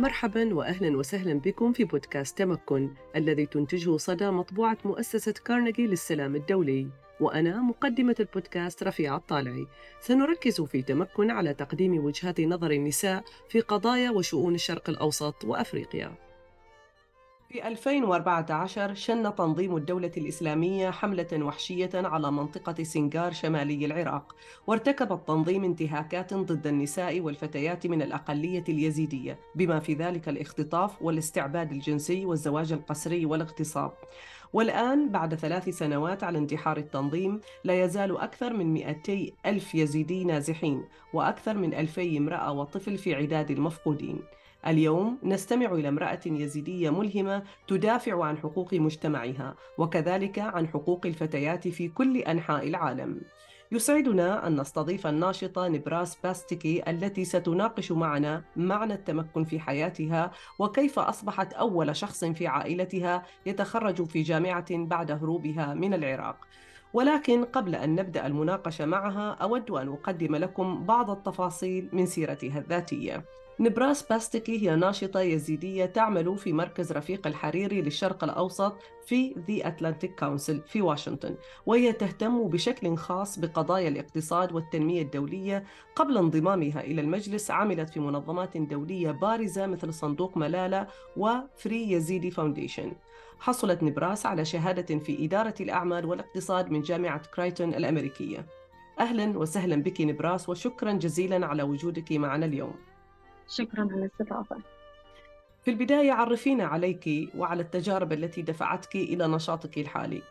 مرحبا واهلا وسهلا بكم في بودكاست تمكن الذي تنتجه صدى مطبوعة مؤسسة كارنيجي للسلام الدولي. وأنا مقدمة البودكاست رفيعة الطالعي. سنركز في تمكن على تقديم وجهات نظر النساء في قضايا وشؤون الشرق الأوسط وأفريقيا. في 2014 شن تنظيم الدولة الإسلامية حملة وحشية على منطقة سنغار شمالي العراق، وارتكب التنظيم انتهاكات ضد النساء والفتيات من الأقلية اليزيدية، بما في ذلك الاختطاف والاستعباد الجنسي والزواج القسري والاغتصاب. والآن بعد ثلاث سنوات على انتحار التنظيم لا يزال أكثر من 200 ألف يزيدي نازحين وأكثر من 2000 امرأة وطفل في عداد المفقودين اليوم نستمع إلى امرأة يزيدية ملهمة تدافع عن حقوق مجتمعها وكذلك عن حقوق الفتيات في كل أنحاء العالم. يسعدنا أن نستضيف الناشطة نبراس باستيكي التي ستناقش معنا معنى التمكن في حياتها وكيف أصبحت أول شخص في عائلتها يتخرج في جامعة بعد هروبها من العراق. ولكن قبل أن نبدأ المناقشة معها أود أن أقدم لكم بعض التفاصيل من سيرتها الذاتية. نبراس باستيكي هي ناشطة يزيدية تعمل في مركز رفيق الحريري للشرق الأوسط في The Atlantic Council في واشنطن وهي تهتم بشكل خاص بقضايا الاقتصاد والتنمية الدولية قبل انضمامها إلى المجلس عملت في منظمات دولية بارزة مثل صندوق ملالة و Free Yezidi Foundation حصلت نبراس على شهادة في إدارة الأعمال والاقتصاد من جامعة كرايتون الأمريكية. أهلا وسهلا بك نبراس وشكرا جزيلا على وجودك معنا اليوم. شكرا على الاستضافة. في البداية عرفينا عليك وعلى التجارب التي دفعتك إلى نشاطك الحالي.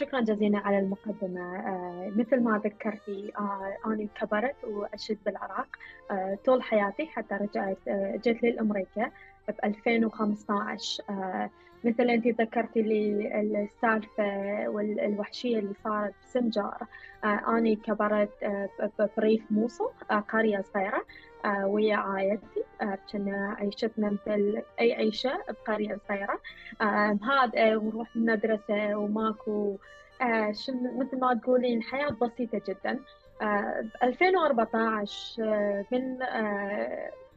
شكرا جزيلا على المقدمة. آه مثل ما ذكرتي آه أنا كبرت وأشد بالعراق آه طول حياتي حتى رجعت آه جيت لأمريكا ب 2015 آه مثل أنت ذكرتي لي السالفة والوحشية اللي صارت بسنجار آه أنا كبرت آه بريف موصل آه قرية صغيرة آه ويا عائلتي كنا عيشتنا مثل أي عيشة بقرية صغيرة. آه هذا ونروح المدرسة وماكو مثل ما تقولين حياة بسيطة جدا. ب 2014 آه من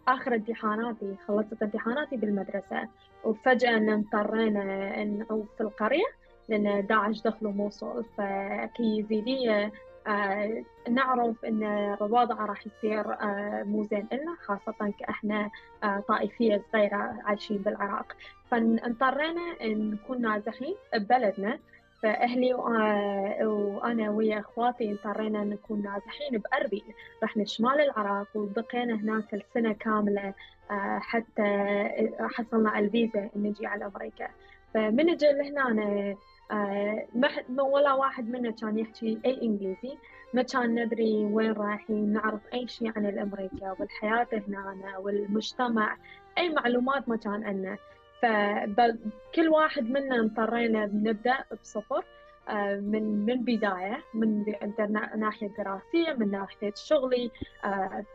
آخر امتحاناتي خلصت امتحاناتي بالمدرسة وفجأة اضطرينا نعوف في القرية لأن داعش دخلوا موصل فكيزيدية آه نعرف إن الوضع راح يصير آه مو زين لنا خاصة كإحنا آه طائفية صغيرة عايشين بالعراق. فاضطرينا نكون نازحين ببلدنا. فأهلي وأنا ويا إخواتي اضطرينا نكون نازحين بأربيل رحنا شمال العراق وبقينا هناك السنة كاملة حتى حصلنا على الفيزا نجي على أمريكا. فمن اجى لهنا ما ولا واحد منا كان يحكي أي إنجليزي. ما كان ندري وين رايحين نعرف أي شيء عن الأمريكا والحياة هنا والمجتمع أي معلومات ما كان عندنا فكل واحد منا اضطرينا نبدأ بصفر من من بداية من ناحية دراسية من ناحية شغلي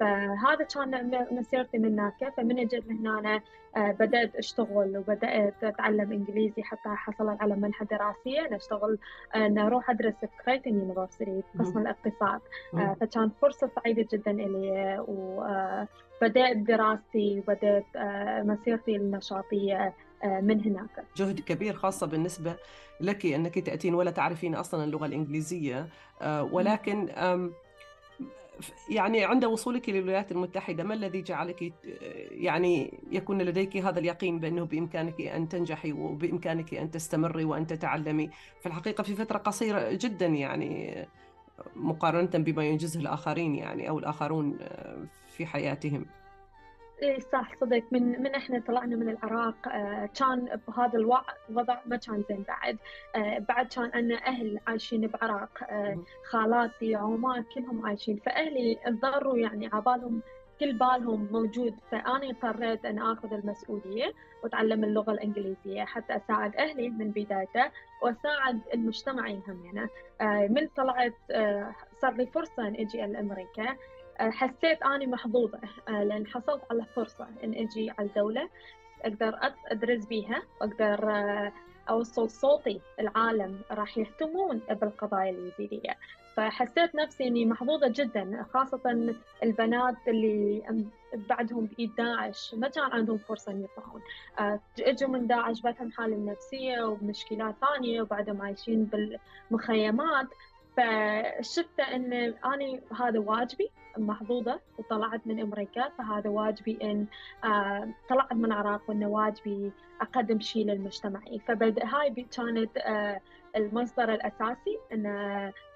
فهذا كان مسيرتي من هناك فمن اجيت هنا بدأت أشتغل وبدأت أتعلم إنجليزي حتى حصلت على منحة دراسية. نشتغل نروح أدرس في Creighton University قسم الاقتصاد. فكان فرصة سعيدة جدا لي وبدات دراستي وبدأت مسيرتي النشاطية من هناك. جهد كبير خاصة بالنسبة لك أنك تأتين ولا تعرفين أصلا اللغة الإنجليزية ولكن يعني عند وصولك للولايات المتحدة ما الذي جعلك يعني يكون لديك هذا اليقين بأنه بإمكانك أن تنجحي وبإمكانك أن تستمري وأن تتعلمي؟ في الحقيقة في فترة قصيرة جدا يعني مقارنة بما ينجزه الآخرين يعني أو الآخرون في حياتهم. اي صح صدق. من من إحنا طلعنا من العراق آه كان بهذا الوضع ما كان زين بعد. آه بعد كان عندنا أهل عايشين بعراق آه خالاتي عمات كلهم عايشين. فأهلي اضطروا يعني عبالهم كل بالهم موجود. فأنا اضطريت أن آخذ المسؤولية وأتعلم اللغة الإنجليزية حتى أساعد أهلي من بدايته. وأساعد المجتمع هم يعني من طلعت صار لي فرصة أن أجي لأمريكا حسيت أني محظوظة لأن حصلت على فرصة أن أجي على الدولة أقدر أدرس بيها وأقدر أوصل صوتي العالم راح يهتمون بالقضايا اليزيدية فحسيت نفسي إني محظوظة جدا خاصة البنات اللي بعدهم بإيد داعش ما كان عندهم فرصة ان يطلعون. آه، إجوا من داعش باتهم حالة نفسية ومشكلات ثانية وبعدهم عايشين بالمخيمات. فشفت إن أنا هذا واجبي محظوظة وطلعت من أمريكا فهذا واجبي إن آه طلعت من العراق وإنه واجبي أقدم شيء للمجتمعي فبدأ هاي كانت آه المصدر الأساسي إن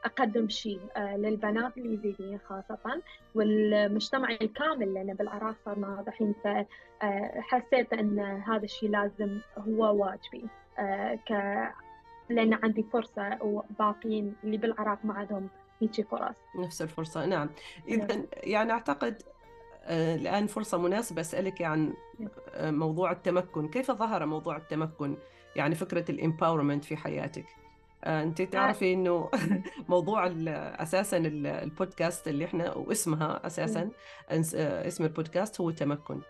أقدم شيء آه للبنات اليزيديين خاصة والمجتمع الكامل لأن بالعراق صرنا الحين فحسيت أن هذا الشيء لازم هو واجبي آه، ك لأن عندي فرصة وباقيين اللي بالعراق ما عندهم هيك فرص. نفس الفرصة نعم. إذا يعني أعتقد آه، الآن فرصة مناسبة أسألك عن آه، موضوع التمكن. كيف ظهر موضوع التمكن؟ يعني فكرة الإمباورمنت في حياتك. آه، انت تعرفي انه موضوع أساسا البودكاست اللي إحنا واسمها أساسا اسم البودكاست هو تمكن.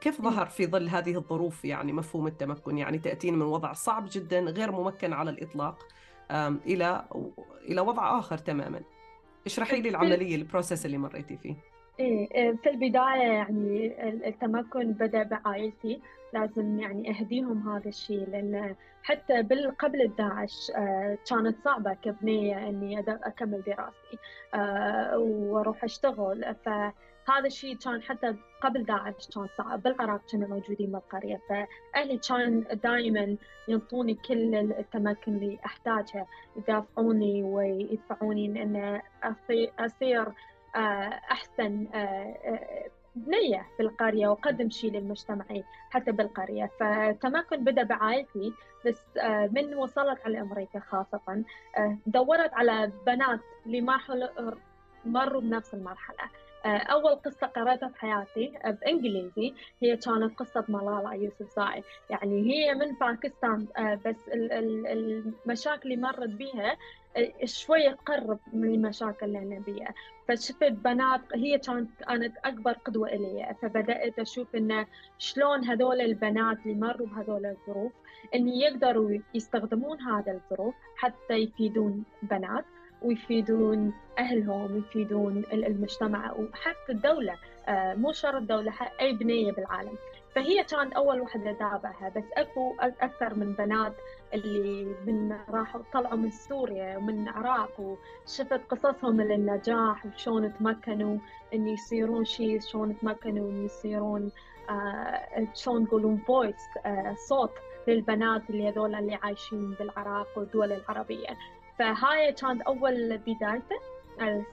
كيف ظهر في ظل هذه الظروف يعني مفهوم التمكن؟ يعني تأتين من وضع صعب جدا غير ممكن على الإطلاق إلى إلى وضع آخر تماما. اشرحي لي العملية ال process اللي مريتي فيه. إيه, إيه، في البداية يعني التمكن بدأ بعائلتي. لازم يعني أهديهم هذا الشيء لأن حتى قبل الداعش آه، كانت صعبة كبنية إني أكمل دراستي آه، وأروح أشتغل. ف هذا الشيء كان حتى قبل داعش كان صعب بالعراق كنا موجودين بالقرية فأهلي كان دائما ينطوني كل التمكن اللي أحتاجه يدافعوني ويدفعوني إن أصير آه، آه، بنية في القرية وأقدم شيء للمجتمعي حتى بالقرية. فتمكن بدأ بعائلتي بس من وصلت على أمريكا خاصة. دورت على بنات اللي مروا بنفس المرحلة. آه، أول قصة قرأتها في حياتي آه، بإنجليزي. هي كانت قصة ملالا يوسف زاي. يعني هي من باكستان آه، بس المشاكل اللي مرت بها شوية تقرب من المشاكل اللي أنا بيها. فشفت بنات هي كانت كانت أكبر قدوة إلي. فبدأت أشوف إنه شلون هذول البنات اللي مروا بهذول الظروف إن يقدروا يستخدمون هذا الظروف حتى يفيدون بنات. ويفيدون أهلهم ويفيدون المجتمع وحتى الدولة آه، مو شرط دولة أي بنية بالعالم. فهي كانت أول وحدة أتابعها بس أكو أكثر من بنات اللي من راحوا طلعوا من سوريا ومن العراق وشفت قصصهم للنجاح وشون تمكنوا إن يصيرون شيء شلون تمكنوا إن يصيرون آه شلون تقولون voice آه صوت للبنات اللي هذول اللي عايشين بالعراق والدول العربية. فهاي كانت أول بدايته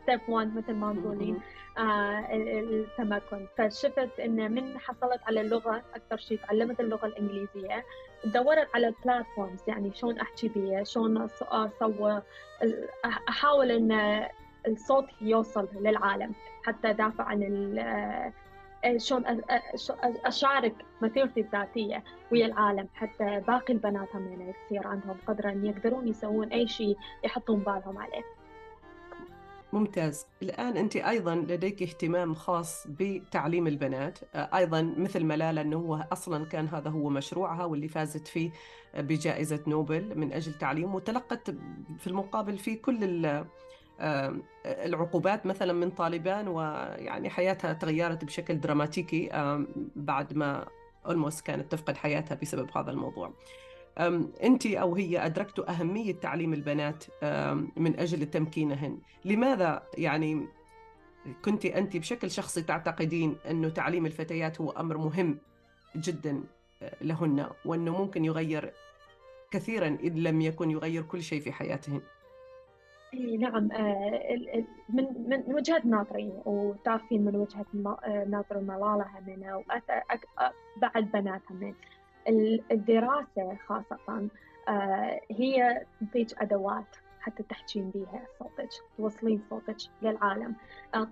step 1 مثل ما تقولين آه التمكن. فشفت إن من حصلت على اللغة أكثر شيء تعلمت اللغة الإنجليزية دورت على ال platforms يعني شلون أحكي بيها شلون اصور أحاول إن الصوت يوصل للعالم حتى ادافع عن إيه، شلون أشارك مسيرتي الذاتية ويا العالم حتى باقي البنات هم يعني يصير عندهم قدرة إن يقدرون يسوون أي شيء يحطون بالهم عليه. ممتاز الآن أنت أيضا لديك اهتمام خاص بتعليم البنات أيضا مثل ملالة أنه هو أصلا كان هذا هو مشروعها واللي فازت فيه بجائزة نوبل من أجل تعليم وتلقت في المقابل فيه كل العقوبات مثلا من طالبان ويعني حياتها تغيرت بشكل دراماتيكي بعد ما أولموس كانت تفقد حياتها بسبب هذا الموضوع. أنت أو هي أدركتوا أهمية تعليم البنات من أجل تمكينهن. لماذا يعني كنت أنت بشكل شخصي تعتقدين أنه تعليم الفتيات هو أمر مهم جدا آه، لهن وأنه ممكن يغير كثيرا إن لم يكن يغير كل شيء في حياتهن؟ إي نعم آه، من من وجهه نظري وتعرفين من وجهة آه، نظر ملالة همين بعد بنات همين الدراسة خاصة آه، هي تنتج أدوات حتى تحجين بها صوتك توصلين صوتك للعالم.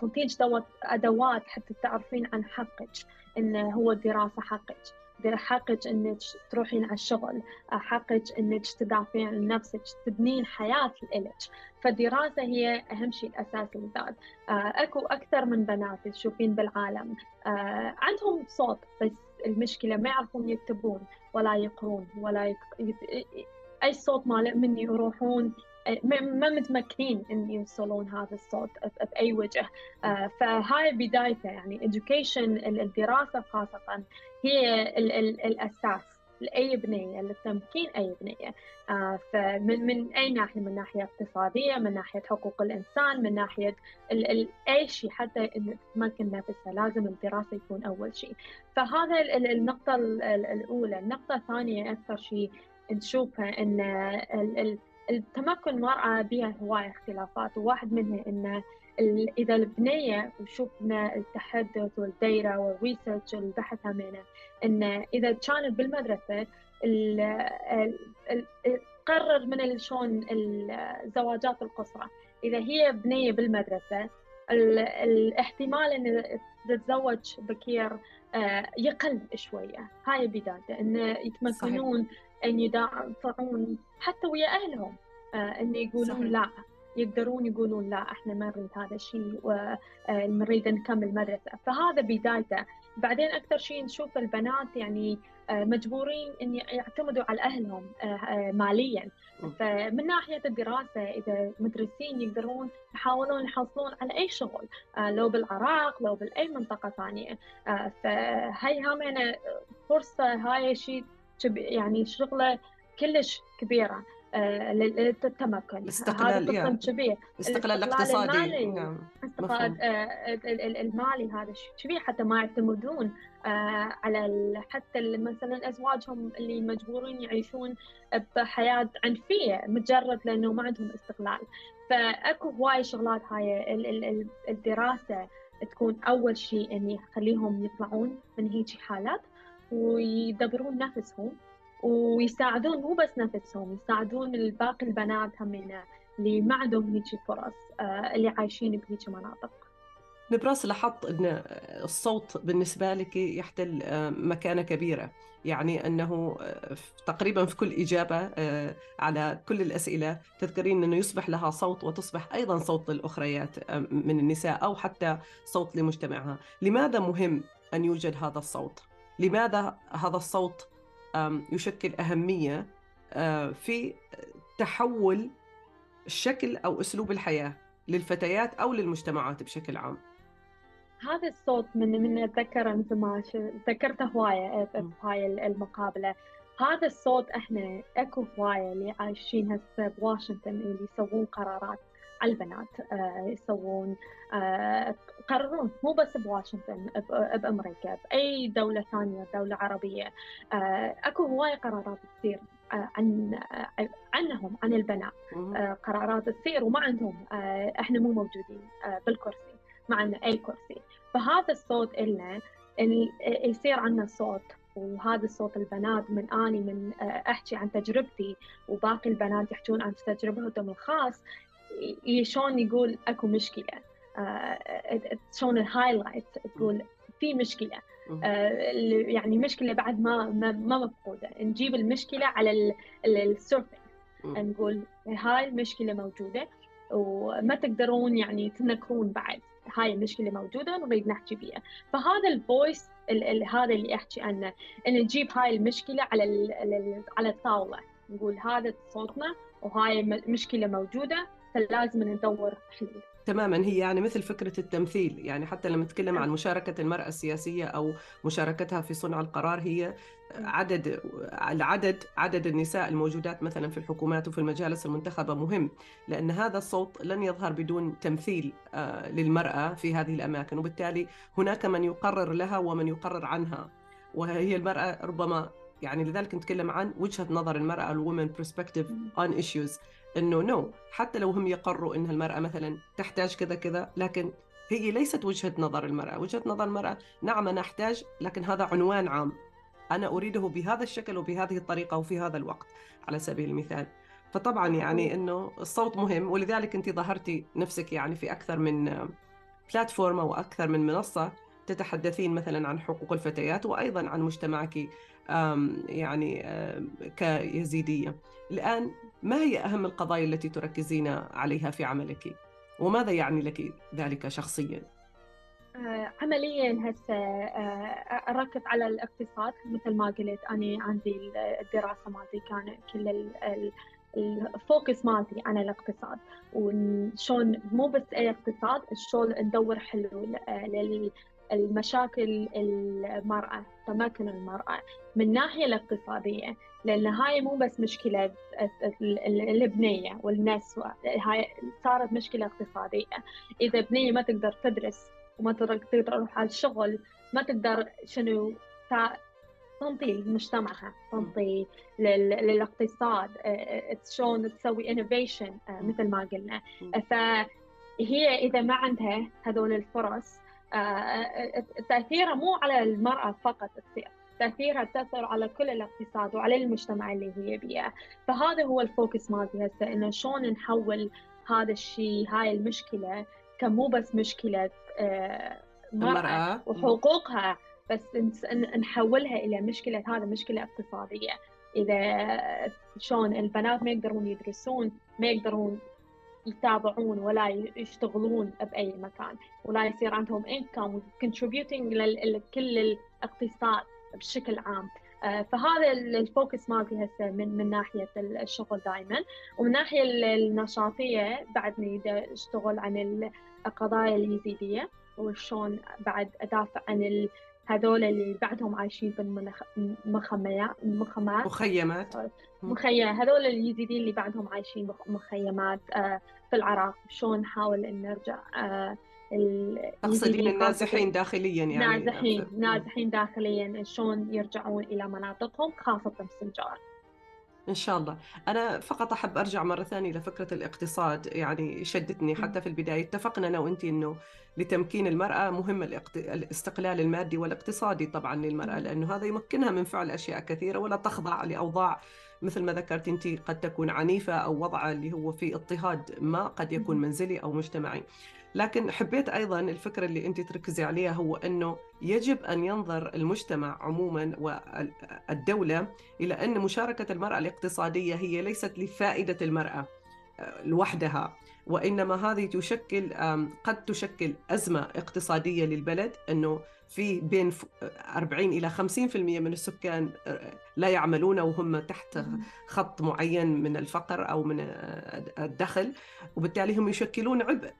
تنتج أدوات حتى تعرفين عن حقك إن هو الدراسة حقك. حقك إنك تروحين على الشغل حقك إنك تدافعين عن نفسك تبنين حياة لك فالدراسة هي أهم شيء الاساسي بالذات أكو أكثر من بنات تشوفين بالعالم. عندهم صوت بس المشكلة ما يعرفون يكتبون ولا يقرون ولا يك... أي صوت مال من يروحون ما متمكنين إن يوصلون هذا الصوت باي وجه. فهاي بدايته يعني education الدراسة خاصة هي الأساس لأي بنية لتمكين أي بنية. آه فمن من أي ناحية؟ من ناحية اقتصادية من ناحية حقوق الإنسان من ناحية ال ال أي شيء. حتى إن تتمكن نفسها لازم الدراسة يكون أول شيء. فهذا ال النقطة الأولى. النقطة الثانية أكثر شيء نشوفها إن التمكن المرأة بها هواية اختلافات. وواحد منها إن إذا البنية وشفنا التحدث والديرة والريسيرش والبحث همينة إن إذا كانت بالمدرسة قرر من شلون الزواجات القصرى. إذا هي بنية بالمدرسة الاحتمال إن تتزوج بكير آه، يقل شوية. هاي بدايته. إن يتمكنون صحيح. أن يدافعون حتى ويا أهلهم. آه، ان يقولون صحيح. لا يقدرون يقولون لا إحنا ما نريد هذا الشيء ونريد آه، نكمل مدرسه فهذا بدايته. بعدين أكثر شيء نشوف البنات يعني آه، مجبورين أن يعتمدوا على أهلهم ماليا. فمن ناحية الدراسة إذا مدرسين يقدرون يحاولون يحصلون على أي شغل لو بالعراق لو بأي منطقة ثانية. فهي هم فرصة هاي شيء يعني شغلة كلش كبيرة آه، للتمكن الاستقلال يعني كبير الاستقلال الاقتصادي المالي. نعم الاستقلال آه، المالي هذا كبير حتى ما يعتمدون آه، على حتى مثلا أزواجهم اللي مجبورين يعيشون بحياة عنفية مجرد لأنه ما عندهم استقلال. فأكو هواي شغلات هاي الدراسة تكون أول شيء ان يخليهم يطلعون من هيك حالات. ويدبرون نفسهم ويساعدون مو بس نفسهم يساعدون الباقي البنات همينة اللي ما عندهم هيك فرص آه، اللي عايشين بهيك مناطق. نبراس لاحظت أن الصوت بالنسبة لك يحتل آه، مكانة كبيرة. يعني أنه آه، تقريبا في كل إجابة على كل الأسئلة تذكرين أنه يصبح لها صوت وتصبح أيضا صوت للأخريات من النساء أو حتى صوت لمجتمعها. لماذا مهم أن يوجد هذا الصوت؟ لماذا هذا الصوت يشكل أهمية في تحول شكل أو أسلوب الحياة للفتيات أو للمجتمعات بشكل عام؟ هذا الصوت من من اتذكره مثل ما ذكرته هواية بهاي المقابلة. هذا الصوت إحنا أكو هواية اللي عايشين هسه بواشنطن اللي يسوون قرارات. على البنات آه، يسوون آه، يقررون مو بس بواشنطن بأمريكا بأي دولة ثانية دولة عربية آه، أكو هواي قرارات تصير عن عنهم عن البنات قرارات تصير وما عندهم إحنا مو موجودين بالكرسي ما عندنا أي كرسي. فهذا الصوت إلنا يصير عندنا صوت وهذا الصوت البنات من أني من أحكي عن تجربتي وباقي البنات يحكون عن تجربتهم الخاص شلون يقول أكو مشكلة. آه، شلون الهايلايت تقول في مشكلة. آه، يعني مشكلة بعد ما ما مفقودة. نجيب المشكلة على ال surface نقول هاي المشكلة موجودة وما تقدرون يعني تنكرون بعد هاي المشكلة موجودة نريد نحكي بيها. فهذا ال voice هذا اللي أحكي عنه. إن نجيب هاي المشكلة على على الطاولة. نقول هذا صوتنا وهاي مشكلة موجودة فلازم ندور حلول تماما هي يعني مثل فكرة التمثيل يعني حتى لما نتكلم عن مشاركة المرأة السياسية أو مشاركتها في صنع القرار هي عدد العدد عدد النساء الموجودات مثلا في الحكومات وفي المجالس المنتخبة مهم لأن هذا الصوت لن يظهر بدون تمثيل آه، للمرأة في هذه الأماكن. وبالتالي هناك من يقرر لها ومن يقرر عنها. وهي المرأة ربما يعني لذلك نتكلم عن وجهة نظر المرأة ال women perspective on issues. إنه no حتى لو هم يقروا ان المرأة مثلا تحتاج كذا كذا لكن هي ليست وجهة نظر المرأة، وجهة نظر المرأة نعم أنا أحتاج لكن هذا عنوان عام أنا أريده بهذا الشكل وبهذه الطريقة وفي هذا الوقت على سبيل المثال. فطبعا يعني إنه الصوت مهم ولذلك أنت ظهرتي نفسك يعني في أكثر من بلاتفورم أو أكثر من منصة تتحدثين مثلا عن حقوق الفتيات وأيضا عن مجتمعك يعني كيزيدية. الآن ما هي أهم القضايا التي تركزين عليها في عملك؟ وماذا يعني لك ذلك شخصيا؟ آه، عمليا هسه آه، أركز على الاقتصاد مثل ما قلت أنا عندي الدراسة مالتي كان كل الفوكس مالتي على الاقتصاد وشون مو بس أي اقتصاد شلون ندور حلول للمشاكل المرأة تمكن المرأة من الناحية الاقتصادية لأن هاي مو بس مشكلة البنية والنسوة هاي صارت مشكلة اقتصادية. إذا بنية ما تقدر تدرس وما تقدر تروح على الشغل ما تقدر شنو تنطي لمجتمعها تنطي للاقتصاد آه، آه، شلون تسوي انوفيشن آه، مثل ما قلنا. فهي إذا ما عندها هذول الفرص تاثيرها مو على المرأة فقط تصير تاثيرها تأثر على كل الاقتصاد وعلى المجتمع اللي هي بيه فهذا هو الفوكس مالتي هسه إنه شلون نحول هذا الشيء هاي المشكلة كمو بس مشكلة مرأة وحقوقها بس نحولها إلى مشكلة هذا مشكلة اقتصادية. إذا شلون البنات ما يقدرون يدرسون ما يقدرون يتابعون ولا يشتغلون بأي مكان ولا يصير عندهم انكم contributing لكل الاقتصاد بشكل عام. آه، فهذا الفوكس مالتي هسه من من ناحية الشغل دائما ومن ناحية النشاطية بعدني اشتغل عن القضايا اليزيدية وشلون بعد أدافع عن هذول اللي بعدهم عايشين في المخميات مخيمات. مخيمات مخيم هذول اليزيديين اللي بعدهم عايشين بمخيمات آه، في العراق شلون نحاول إن نرجع آه، تقصدين النازحين داخليا يعني؟ نازحين نازحين داخليا شلون يرجعون إلى مناطقهم خاصة بسنجار إن شاء الله. أنا فقط أحب أرجع مرة ثانية لفكرة الاقتصاد يعني شدتني حتى في البداية. اتفقنا أنا وأنت أنه لتمكين المرأة مهم الاستقلال المادي والاقتصادي طبعا للمرأة لأنه هذا يمكنها من فعل أشياء كثيرة ولا تخضع لأوضاع مثل ما ذكرت أنت قد تكون عنيفة أو وضع اللي هو في اضطهاد ما قد يكون منزلي أو مجتمعي. لكن حبيت أيضا الفكرة اللي أنت تركزي عليها هو أنه يجب أن ينظر المجتمع عموما والدولة إلى أن مشاركة المرأة الاقتصادية هي ليست لفائدة المرأة آه، لوحدها. وإنما هذه تشكل قد تشكل أزمة اقتصادية للبلد أنه في بين 40 إلى 50% من السكان آه، لا يعملون وهم تحت خط معين من الفقر أو من آه، الدخل وبالتالي هم يشكلون عبء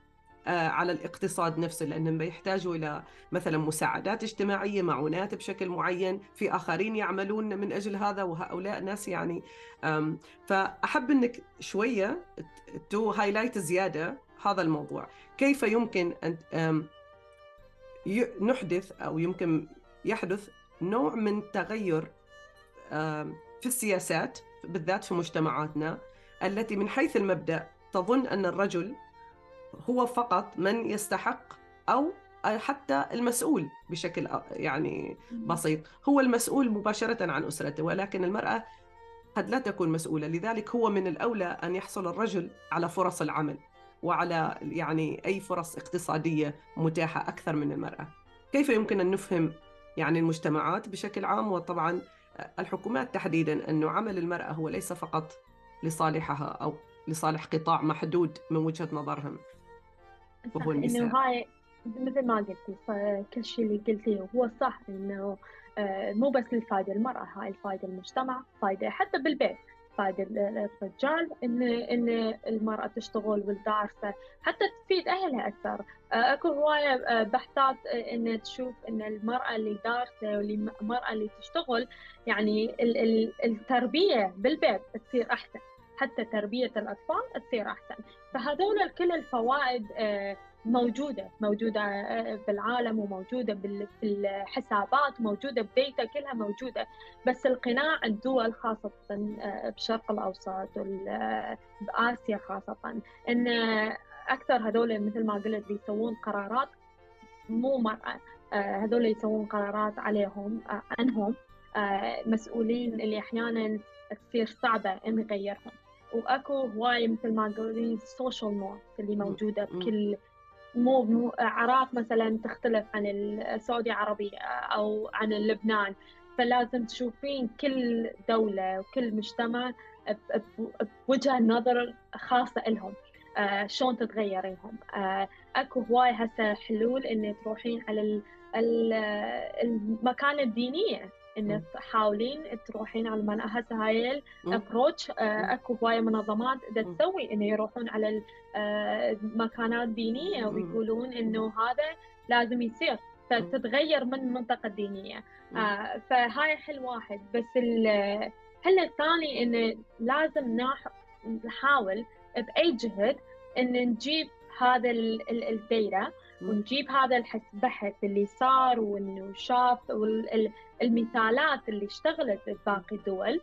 آه، على الاقتصاد نفسه لأنهم بيحتاجوا إلى مثلا مساعدات اجتماعية معونات بشكل معين في آخرين يعملون من أجل هذا وهؤلاء ناس يعني فأحب أنك شوية to highlight زيادة هذا الموضوع. كيف يمكن أن نحدث أو يمكن يحدث نوع من تغير في السياسات بالذات في مجتمعاتنا التي من حيث المبدأ تظن أن الرجل هو فقط من يستحق أو حتى المسؤول بشكل يعني بسيط. هو المسؤول مباشرة عن أسرته ولكن المرأة قد لا تكون مسؤولة. لذلك هو من الأولى أن يحصل الرجل على فرص العمل. وعلى يعني أي فرص اقتصادية متاحة أكثر من المرأة. كيف يمكن أن نفهم يعني المجتمعات بشكل عام؟ وطبعا الحكومات تحديدا أنه عمل المرأة هو ليس فقط لصالحها أو لصالح قطاع محدود من وجهة نظرهم. وهو النساء انه هاي مثل ما قلتي كل شيء اللي قلتيه هو صح إنه آه، مو بس للفائده المرأة هاي الفائده المجتمع فائده حتى بالبيت. فائده الرجال ان إن المرأة تشتغل والدارسه حتى تفيد أهلها أكثر. آه، أكو هواية آه، بحثات إن تشوف إن المرأة اللي دارسه والمراه اللي تشتغل يعني التربية بالبيت تصير أحسن. حتى تربية الأطفال تصير أحسن. فهذول كل الفوائد آه، موجودة موجودة آه، بالعالم وموجودة بالحسابات موجودة بديتا كلها موجودة. بس القناع الدول خاصة آه، بالشرق الأوسط بآسيا خاصة إن أكثر هذول مثل ما قلت بيسوون قرارات مو مرأة هذول يسوون قرارات عليهم عنهم مسؤولين اللي أحيانا تصير صعبة إن نغيرهم وأكو هواي مثل ما قولين social norms اللي موجودة بكل مو عراق مثلا تختلف عن السعودية عربيه أو عن لبنان. فلازم تشوفين كل دولة وكل مجتمع بوجهة نظر خاصة لهم آه شلون تتغيرينهم آه أكو هواي هسه حلول إن تروحين على المكان الدينية. إن تحاولين تروحين على المناهج هسه هاي الابروتش أكو هواية منظمات تسوي انه يروحون على مكانات دينية ويقولون إنه هذا لازم يصير فتتغير من المنطقة الدينيه آه فهاي حل واحد. بس الحل الثاني انه لازم نحاول بأي جهد إن نجيب هذا الديره ونجيب هذا البحث اللي صار وانه شاف المثالات اللي اشتغلت بباقي الدول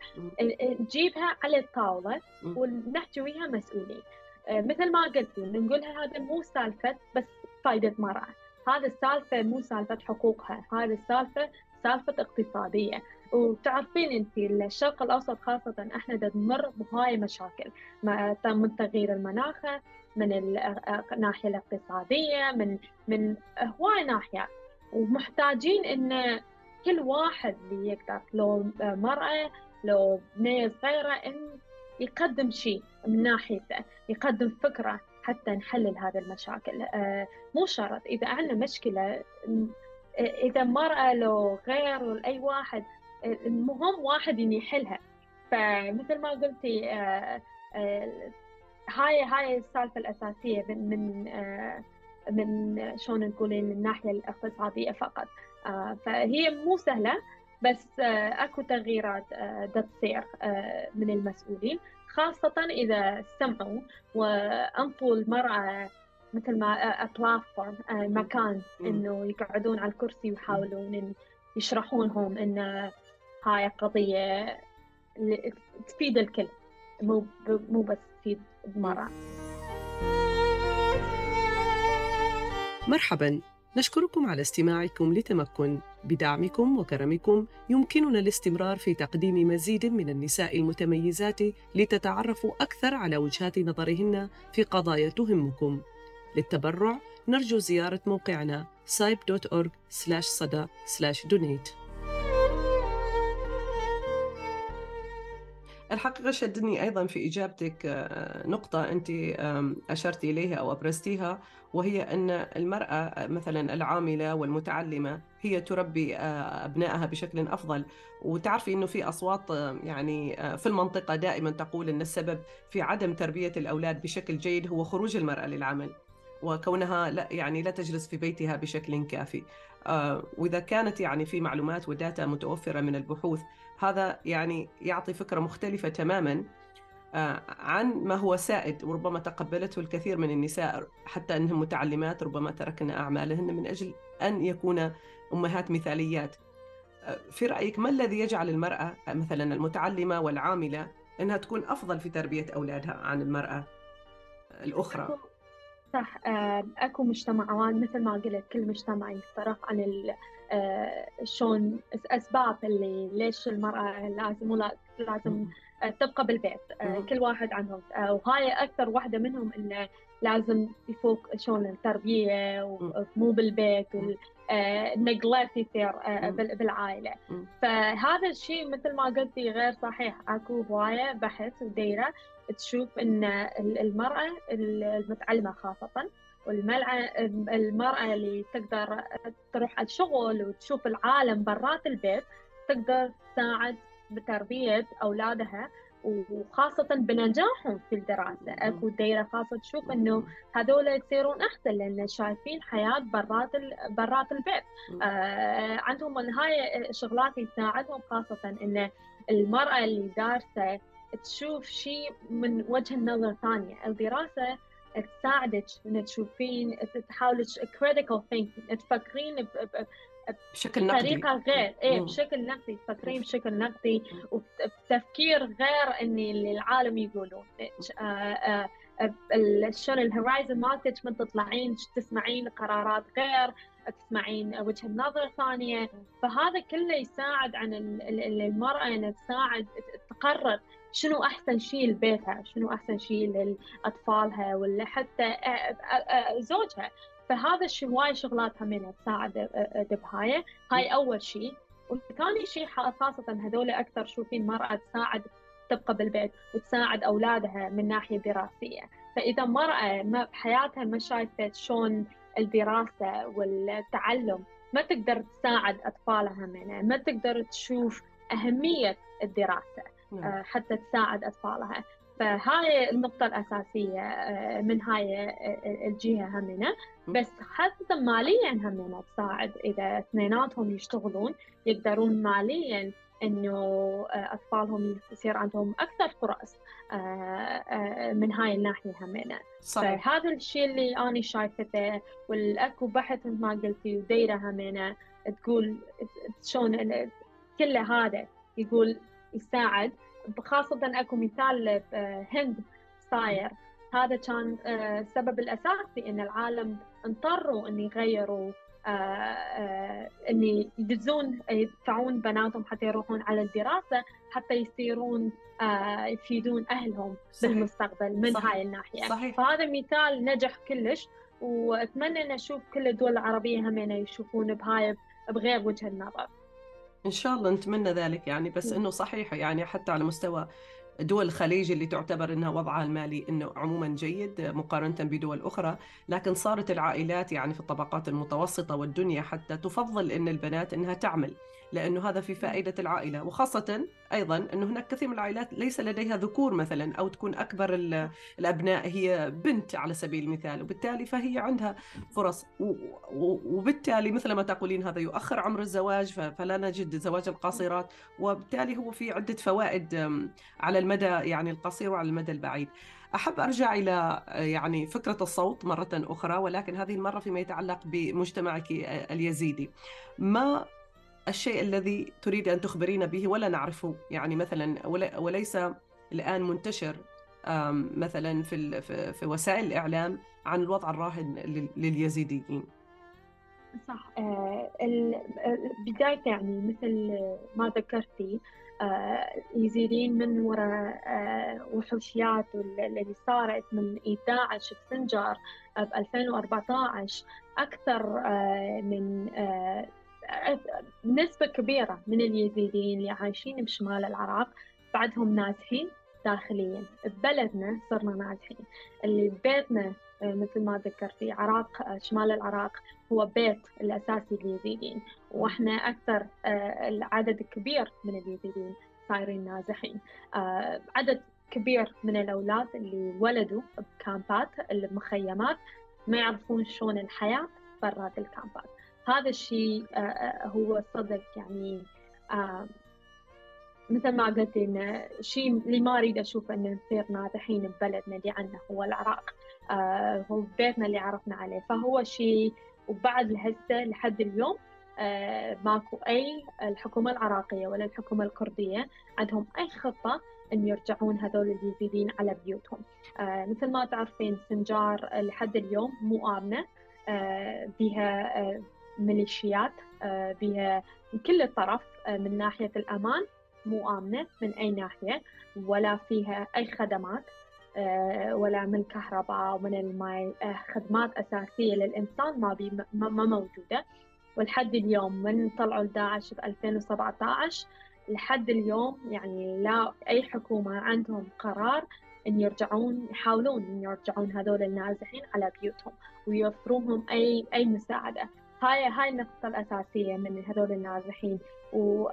نجيبها على الطاولة ونحكي وياها مسؤولين. آه، مثل ما قلتي نقولها هذا مو سالفة بس فائده مرأة. هذا السالفة مو سالفة حقوقها هذا السالفة سالفة اقتصادية. وتعرفين انت الشرق الأوسط خاصة إحنا نمر بهاي مشاكل. من تغيير المناخ من الناحيه الاقتصادية من من هواي ناحيات ومحتاجين إن كل واحد اللي يقدر لو مرأة لو بنية صغيرة إن يقدم شيء من ناحيته يقدم فكرة حتى نحلل هذه المشاكل. مو شرط. إذا عندنا مشكلة إذا مرأة لو غير أي واحد المهم واحد إن يحلها. فمثل ما قلتي آه، آه، هاي هاي السالفة الأساسية من من شلون نقول من الناحية الاقتصادية فقط. فهي مو سهلة بس أكو تغييرات تصير من المسؤولين خاصة إذا سمعوا وأنطوا المرأة مثل ما بلاتفورم مكان إنه يقعدون على الكرسي ويحاولون يشرحون لهم إن هاي قضية تفيد الكل. مو مو بس تفيد المرأة مرحبا. نشكركم على استماعكم لتمكن بدعمكم وكرمكم. يمكننا الاستمرار في تقديم مزيد من النساء المتميزات لتتعرفوا أكثر على وجهات نظرهن في قضايا تهمكم. للتبرع نرجو زيارة موقعنا saibe.org/sada/donate الحقيقة شدني أيضا في إجابتك آه، نقطة أنت أشرتي إليها أو أبرزتيها وهي أن المرأة مثلا العاملة والمتعلمة هي تربي آه، أبنائها بشكل أفضل. وتعرفي أنه في أصوات آه، يعني في المنطقة دائما تقول أن السبب في عدم تربية الأولاد بشكل جيد هو خروج المرأة للعمل وكونها لا يعني لا تجلس في بيتها بشكل كافي. وإذا كانت يعني في معلومات وداتا متوفرة من البحوث هذا يعني يعطي فكرة مختلفة تماما آه، عن ما هو سائد وربما تقبلته الكثير من النساء حتى أنهم متعلمات ربما تركن أعمالهن من أجل أن يكون أمهات مثاليات. آه، في رأيك ما الذي يجعل المرأة مثلا المتعلمة والعاملة أنها تكون أفضل في تربية أولادها عن المرأة الأخرى؟ صح آه، أكو مجتمعات مثل ما قلت كل مجتمع يفترق عن آه، شلون أسباب اللي ليش المرأة لازم لازم تبقى بالبيت آه، كل واحد عندهم وهاي أكثر واحدة منهم إنه لازم يفوق شلون التربية ومو بالبيت والنجلت يصير بالعائلة. فهذا الشيء مثل ما قلتي غير صحيح. أكو هواية بحث وديرة تشوف إن المرأة المتعلمة خاصة والمرأة اللي تقدر تروح على الشغل وتشوف العالم برات البيت تقدر تساعد بتربية أولادها. وخاصة بنجاحهم في الدراسة. أكو دايرة خاصة تشوف إنه هذول يصيرون أحسن لأن شايفين حياة برات برات البيت. آه عندهم هاي الشغلات تساعدهم خاصة إن المرأة اللي دارسة تشوف شيء من وجه النظر ثانية. الدراسة تساعدك إن تشوفين تحاولي critical thinking تفكرين بشكل نقدي. بطريقة غير إيه بشكل نقدي تفكرين بشكل نقدي وبتفكير غير إني اللي العالم يقولون آه، آه، شلون الهورايزن مالتك من تطلعين تسمعين قرارات غير تسمعين وجهة نظر ثانية. فهذا كله يساعد عن المرأة إنها تساعد تقرر شنو أحسن شيء لبيتها شنو أحسن شيء لاطفالها ولا حتى زوجها. فهذا الشيء هواي شغلات همينة تساعد بهاي هاي أول شيء وثاني شيء خاصة هذول أكثر شوفين مرأة تساعد تبقى بالبيت وتساعد أولادها من ناحية دراسية. فإذا مرأة ما بحياتها ما شايفة شلون الدراسة والتعلم ما تقدر تساعد أطفالها منها ما تقدر تشوف أهمية الدراسة نعم. آه، حتى تساعد أطفالها. فهاي النقطة الأساسية آه، من هاي آه، الجهة همنا. بس حتى ماليا همنا تساعد إذا اثنيناتهم يشتغلون يقدرون ماليا إنه أطفالهم يصير عندهم أكثر فرص من هاي الناحية همنا. صحيح. فهذا الشيء اللي أنا شايفته والأكو بحث مثل ما قلتي وديرة همنا تقول شلون كل هذا يقول يساعد. خاصة أكو مثال بهند صاير هذا كان آه، السبب الاساسي إن العالم اضطروا ان يغيروا آه، آه، ان يدزون يدفعون بناتهم حتى يروحون على الدراسة حتى يصيرون يفيدون أهلهم صحيح. بالمستقبل من صحيح. هاي الناحية صحيح. فهذا مثال نجح كلش وأتمنى إن أشوف كل الدول العربية همين يشوفون بهاي بغير وجه النظر إن شاء الله نتمنى ذلك يعني بس إنه صحيح يعني حتى على مستوى دول الخليج اللي تعتبر إنها وضعها المالي إنه عموما جيد مقارنة بدول أخرى، لكن صارت العائلات يعني في الطبقات المتوسطة والدنيا حتى تفضل إن البنات إنها تعمل، لأنه هذا في فائدة العائلة، وخاصة أيضا انه هناك كثير من العائلات ليس لديها ذكور مثلا أو تكون أكبر الأبناء هي بنت على سبيل المثال، وبالتالي فهي عندها فرص. وبالتالي مثل ما تقولين هذا يؤخر عمر الزواج فلا نجد زواج القاصرات، وبالتالي هو في عدة فوائد على المدى يعني القصير وعلى المدى البعيد. أحب أرجع إلى يعني فكرة الصوت مرة أخرى ولكن هذه المرة فيما يتعلق بمجتمعك اليزيدي. ما الشيء الذي تريد أن تخبرين به ولا نعرفه. يعني مثلا وليس الآن منتشر مثلا في في وسائل الإعلام عن الوضع الراهن لليزيديين. صح. آه بداية يعني مثل ما ذكرتي آه، يزيدين من وراء آه، وحوشيات اللي صارت من 11 بسنجار ب 2014 أكثر من نسبة كبيرة من اليزيديين اللي عايشين بشمال العراق بعدهم ناجحين داخليا. ببلدنا صرنا ناجحين. اللي ببيتنا مثل ما ذكرتي عراق شمال العراق هو بيت الأساسي لليزيديين وإحنا أكثر آه، العدد كبير من اليزيديين صايرين نازحين آه، عدد كبير من الأولاد اللي ولدوا بكامبات المخيمات ما يعرفون شلون الحياة برات الكامبات. هذا الشيء آه، هو صدق يعني مثل ما قلت إن الشيء اللي ما أريد أشوفه إن نصير ناجحين ببلدنا اللي عندنا هو العراق هو بيتنا اللي عرفنا عليه. فهو شيء وبعد لهسه لحد اليوم آه ماكو أي الحكومة العراقية ولا الحكومة الكردية عندهم أي خطة إن يرجعون هذول اليزيديين على بيوتهم. آه مثل ما تعرفين سنجار لحد اليوم مو آمنة آه بها آه ميليشيات آه بها من كل الطرف آه من ناحية الأمان مو آمنة من أي ناحية ولا فيها أي خدمات آه، ولا من كهرباء ومن الماء خدمات أساسية للإنسان ما, بي ما موجودة. ولحد اليوم من طلعوا داعش ب 2017 لحد اليوم يعني لا أي حكومة عندهم قرار إن يرجعون يحاولون إن يرجعون هذول النازحين على بيوتهم ويوفرونهم اي أي مساعدة. هاي هاي النقطة الأساسية من هذول النازحين و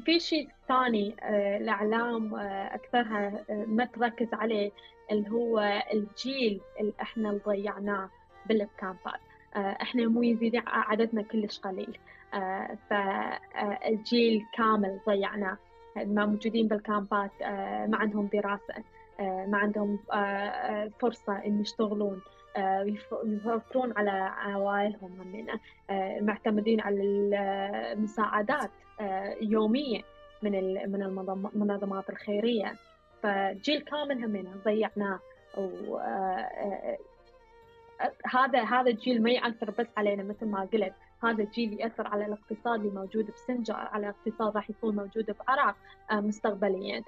في شيء ثاني آه، الإعلام آه، أكثرها آه، ما تركز عليه اللي هو الجيل اللي إحنا ضيعناه بالكامبات. إحنا مو يزيد عددنا كلش قليل. فالجيل كامل ضيعناه. ما موجودين بالكامبات ما عندهم دراسة ما عندهم فرصة إن يشتغلون. يوفرون على عوائلهم همنا معتمدين على المساعدات آه، يومية من من المنظمات الخيرية. فجيل كامل همنا ضيعناه. وهذا آه، هذا الجيل ما يأثر بس علينا مثل ما قلت. هذا الجيل يأثر على الاقتصاد اللي موجود بسنجار على الاقتصاد راح يكون موجود بعراق آه، مستقبليا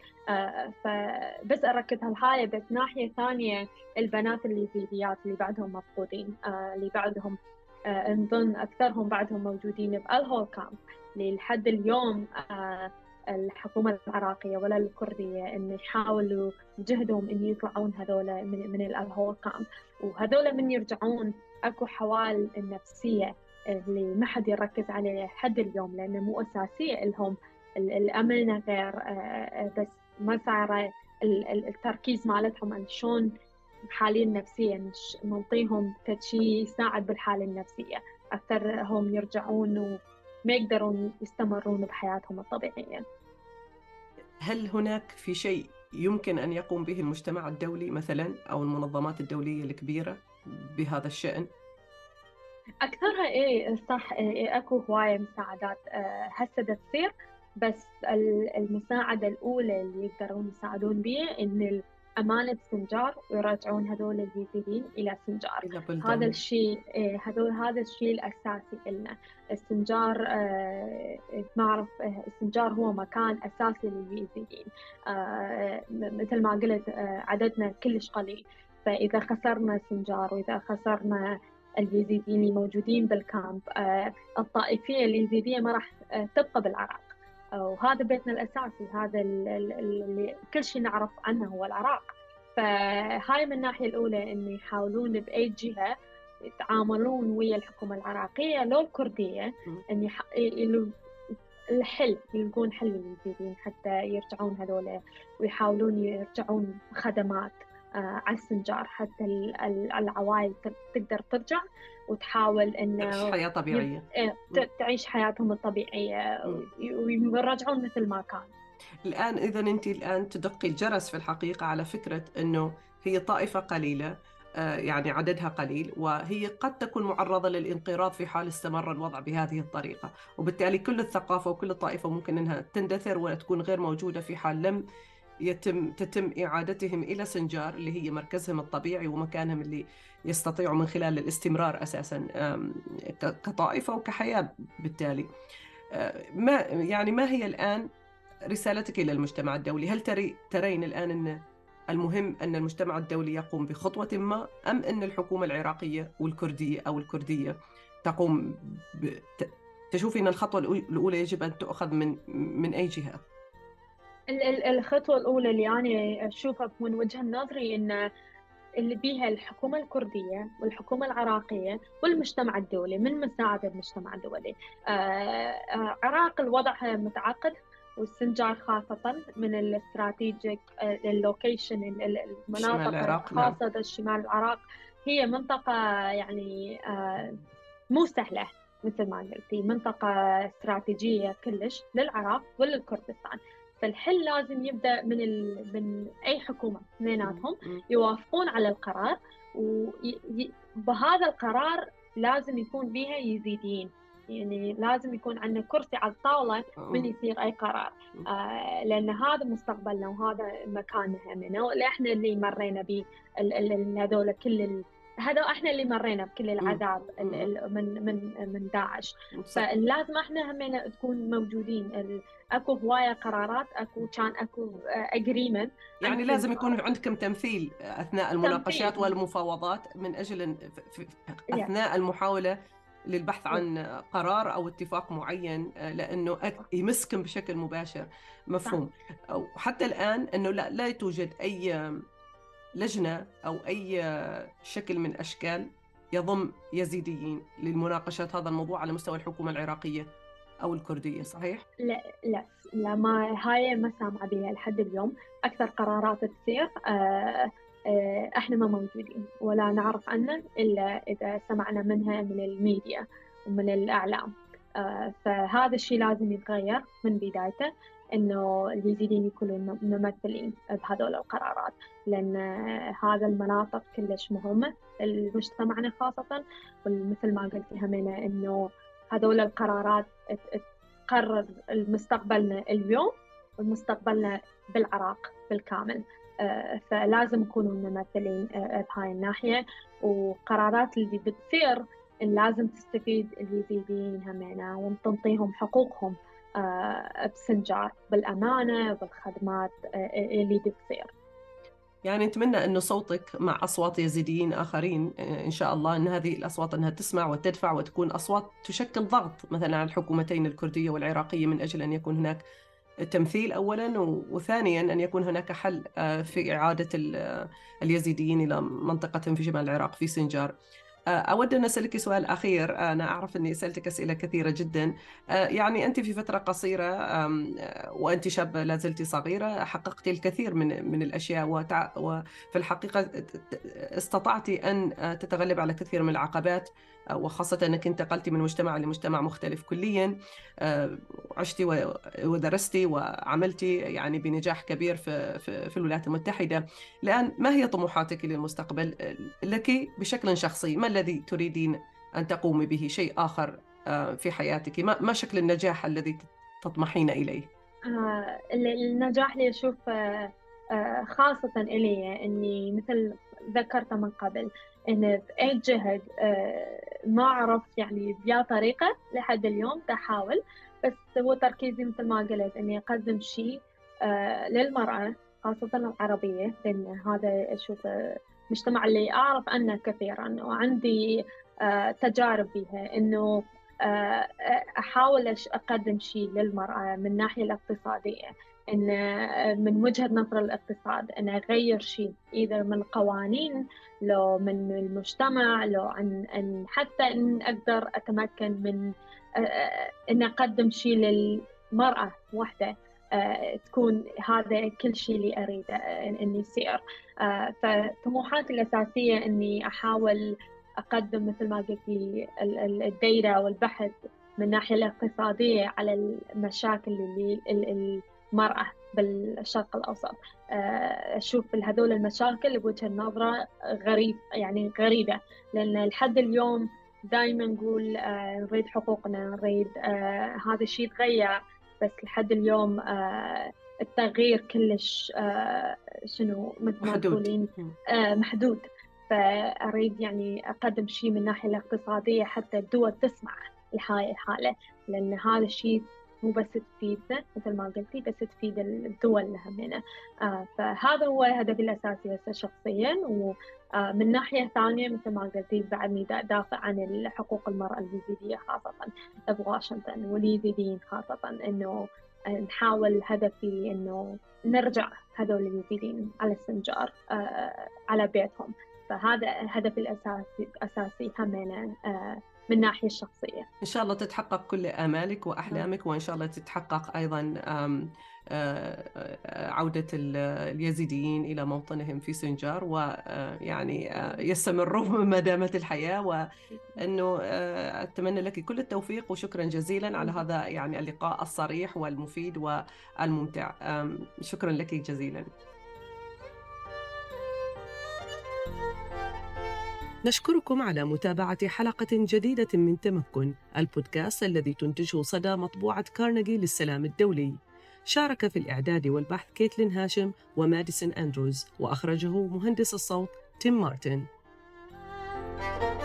فبس أركز هالهاي بس ناحية ثانية البنات اليزيديات اللي بعدهم مفقودين اللي بعدهم نظن أكثرهم بعدهم موجودين بألهول كامب لحد اليوم آه، الحكومة العراقية ولا الكردية إن يحاولوا جهدهم إن يطلعون هذول من من الهول كامب من يرجعون أكو حوال النفسية. اللي ما حد يركز عليه لحد اليوم لأنه مو أساسية لهم. الأمن غير بس ما صار التركيز مالتهم على شلون حالين نفسيا نعطيهم شيء يساعد بالحالة النفسية. أكثر هم يرجعون وما يقدرون يستمرون بحياتهم الطبيعية. هل هناك في شيء يمكن أن يقوم به المجتمع الدولي مثلا أو المنظمات الدولية الكبيرة بهذا الشأن؟ أكثرها إيه صح إيه أكو هواية مساعدات آه، هسه تصير بس المساعدة الأولى اللي يقدرون يساعدون بها إن أمانة سنجار ويرجعون هذول اليزيديين إلى سنجار. هذا الشيء إيه، هذول هذا الشيء الأساسي لنا السنجار آه ما أعرف آه، السنجار هو مكان أساسي لليزيديين آه مثل ما قلت عددنا كلش قليل. فإذا خسرنا سنجار وإذا خسرنا اليزيديين الموجودين بالكامب. آه الطائفية اليزيدية ما راح آه، تبقى بالعراق. وهذا بيتنا الأساسي هذا اللي كل شيء نعرف عنه هو العراق. فهاي من الناحية الأولى إن يحاولون بأي جهة يتعاملون ويا الحكومة العراقية لو الكردية إن. الحل يلقون حل للموجودين حتى يرجعون هذول ويحاولون يرجعون خدمات. آه، على السنجار. حتى العوائل تقدر ترجع وتحاول إنه تعيش حياة طبيعية. إيه، تعيش حياتهم الطبيعية ويرجعون مثل ما كان. الآن إذا أنت الآن تدقي الجرس في الحقيقة على فكرة إنه هي طائفة قليلة آه، يعني عددها قليل وهي قد تكون معرضة للانقراض في حال استمر الوضع بهذه الطريقة. وبالتالي كل الثقافة وكل الطائفة ممكن أنها تندثر وتكون غير موجودة في حال لم يتم تتم إعادتهم إلى سنجار اللي هي مركزهم الطبيعي ومكانهم اللي يستطيعوا من خلال الاستمرار أساسا كطائفة وكحياة بالتالي ما يعني ما هي الآن رسالتك إلى المجتمع الدولي هل تري ترين الآن أن المهم أن المجتمع الدولي يقوم بخطوة ما أم أن الحكومة العراقية والكردية أو الكردية تقوم. تشوفي أن الخطوة الأولى يجب أن تؤخذ من من أي جهة؟ الخطوة الأولى اللي أنا أشوفها من وجهة نظري إن اللي بيها الحكومة الكردية والحكومة العراقية والمجتمع الدولي من مساعدة المجتمع الدولي آه، آه، عراق الوضع متعقد والسنجار خاصة من الاستراتيجيك آه، اللوكيشن المناطق نعم. خاصة شمال العراق هي منطقة يعني مو سهلة مثل ما قلتي منطقة استراتيجية كلش للعراق وللكردستان فالحل لازم يبدأ من ال... من أي حكومة اثنيناتهم يوافقون على القرار وبهذا القرار لازم يكون بها يزيدين. يعني لازم يكون عندنا كرسي على الطاولة من يصير أي قرار. آه لأن هذا مستقبلنا وهذا مكاننا همنا إحنا اللي مرينا به هذول كل هذا إحنا اللي مرينا بكل العذاب من من من داعش. فلازم إحنا همين تكون موجودين. اكو هواية قرارات اكو كان اكو اجريمنت يعني لازم يكون عندكم تمثيل أثناء المناقشات تمثيل. والمفاوضات من أجل أثناء المحاولة للبحث عن قرار أو اتفاق معين لأنه يمسكم بشكل مباشر. مفهوم. وحتى الآن إنه لا لا توجد أي لجنة أو أي شكل من أشكال يضم يزيديين للمناقشة هذا الموضوع على مستوى الحكومة العراقية أو الكردية صحيح؟ لا لا لا ما هاي ما سامعة بها لحد اليوم. أكثر قرارات تصير آه آه إحنا ما موجودين ولا نعرف عنها إلا إذا سمعنا منها من الميديا ومن الإعلام. آه فهذا الشيء لازم يتغير من بدايته. إنه اليزيديين يكونوا ممثلين بهذول القرارات لأن هذا المناطق كلش مهمه لمجتمعنا خاصة ومثل ما قلتي همينة إنه هذول القرارات تقرر مستقبلنا اليوم ومستقبلنا بالعراق بالكامل. آه، فلازم يكونوا ممثلين آه، بهاي الناحية وقرارات اللي بتصير لازم تستفيد اليزيديين همينة وتنطيهم حقوقهم. بسنجار بالأمانة بالخدمات آه، اللي بتصير. يعني نتمنى أنه صوتك مع أصوات يزيديين آخرين آه، إن شاء الله أن هذه الأصوات أنها تسمع وتدفع وتكون أصوات تشكل ضغط مثلا على الحكومتين الكردية والعراقية من أجل أن يكون هناك تمثيل أولا وثانيا أن يكون هناك حل في إعادة اليزيديين إلى منطقة في شمال العراق في سنجار. أود أن أسألك سؤال أخير. أنا أعرف أني سألتك أسئلة كثيرة جدا. يعني أنت في فترة قصيرة وأنت شابة لا زلت صغيرة حققت الكثير من من الأشياء وفي الحقيقة استطعت أن تتغلب على كثير من العقبات. وخاصة أنك انتقلت من مجتمع لمجتمع مختلف كليا عشت ودرست وعملت يعني بنجاح كبير في, في, الولايات المتحدة. الآن ما هي طموحاتك للمستقبل؟ لك بشكل شخصي ما الذي تريدين أن تقومي به؟ شيء آخر آه، في حياتك ما شكل النجاح الذي تطمحين إليه؟ آه، النجاح اللي أشوف آه، خاصة إلي أني مثل ذكرت من قبل. أن بأي جهد ما أعرف يعني بيا طريقة لحد اليوم تحاول بس هو تركيزي مثل ما قلت أني أقدم شيء للمرأة خاصة العربية لأن هذا أشوف المجتمع اللي أعرف عنه كثيرا وعندي آه، تجارب بها إنه آه، آه، أحاول أقدم شيء للمرأة من الناحية الاقتصادية. إن من وجهة نظر الاقتصاد أن أغير شيء إذا من القوانين لو من المجتمع لو عن أن حتى أن أقدر أتمكن من أن أقدم شيء للمرأة وحدة آه، تكون هذا كل شيء اللي أريده آه، إني يصير. آه، فطموحاتي الأساسية إني أحاول أقدم مثل ما قلت لي الديرة والبحث من الناحية الاقتصادية على المشاكل اللي المرأة بالشرق الأوسط. أشوف هذول المشاكل بوجه نظرة غريب يعني غريبة لأن لحد اليوم دائما نقول نريد حقوقنا نريد هذا الشيء يتغير بس لحد اليوم آه، التغيير كلش آه، شنو مثل ما تقولين آه، محدود. فأريد يعني أقدم شيء من الناحية الاقتصادية حتى الدول تسمع لهاي الحالة لأن هذا الشيء مو بس تفيدنا مثل ما قلتي بس تفيد الدول همنا آه فهذا هو هدفي الأساسي هسه شخصيا ومن آه ناحية ثانية مثل ما قلتي بعدني دافع عن حقوق المرأة اليزيدية خاصة. بواشنطن واليزيديين خاصة إنه نحاول هدفي إنه نرجع هذول اليزيديين على السنجار آه على بيتهم. فهذا هدفي الأساسي أساسي همنا آه من الناحية الشخصية. إن شاء الله تتحقق كل آمالك وأحلامك وإن شاء الله تتحقق أيضا عودة اليزيديين إلى موطنهم في سنجار ويعني يستمروا ما دامت الحياة وأنه أتمنى لك كل التوفيق وشكرا جزيلا على هذا يعني اللقاء الصريح والمفيد والممتع. شكرا لك جزيلا. نشكركم على متابعة حلقة جديدة من تمكن البودكاست الذي تنتجه صدى مطبوعة كارنيجي للسلام الدولي. شارك في الإعداد والبحث كيتلين هاشم وماديسون أندروز وأخرجه مهندس الصوت تيم مارتن. thank you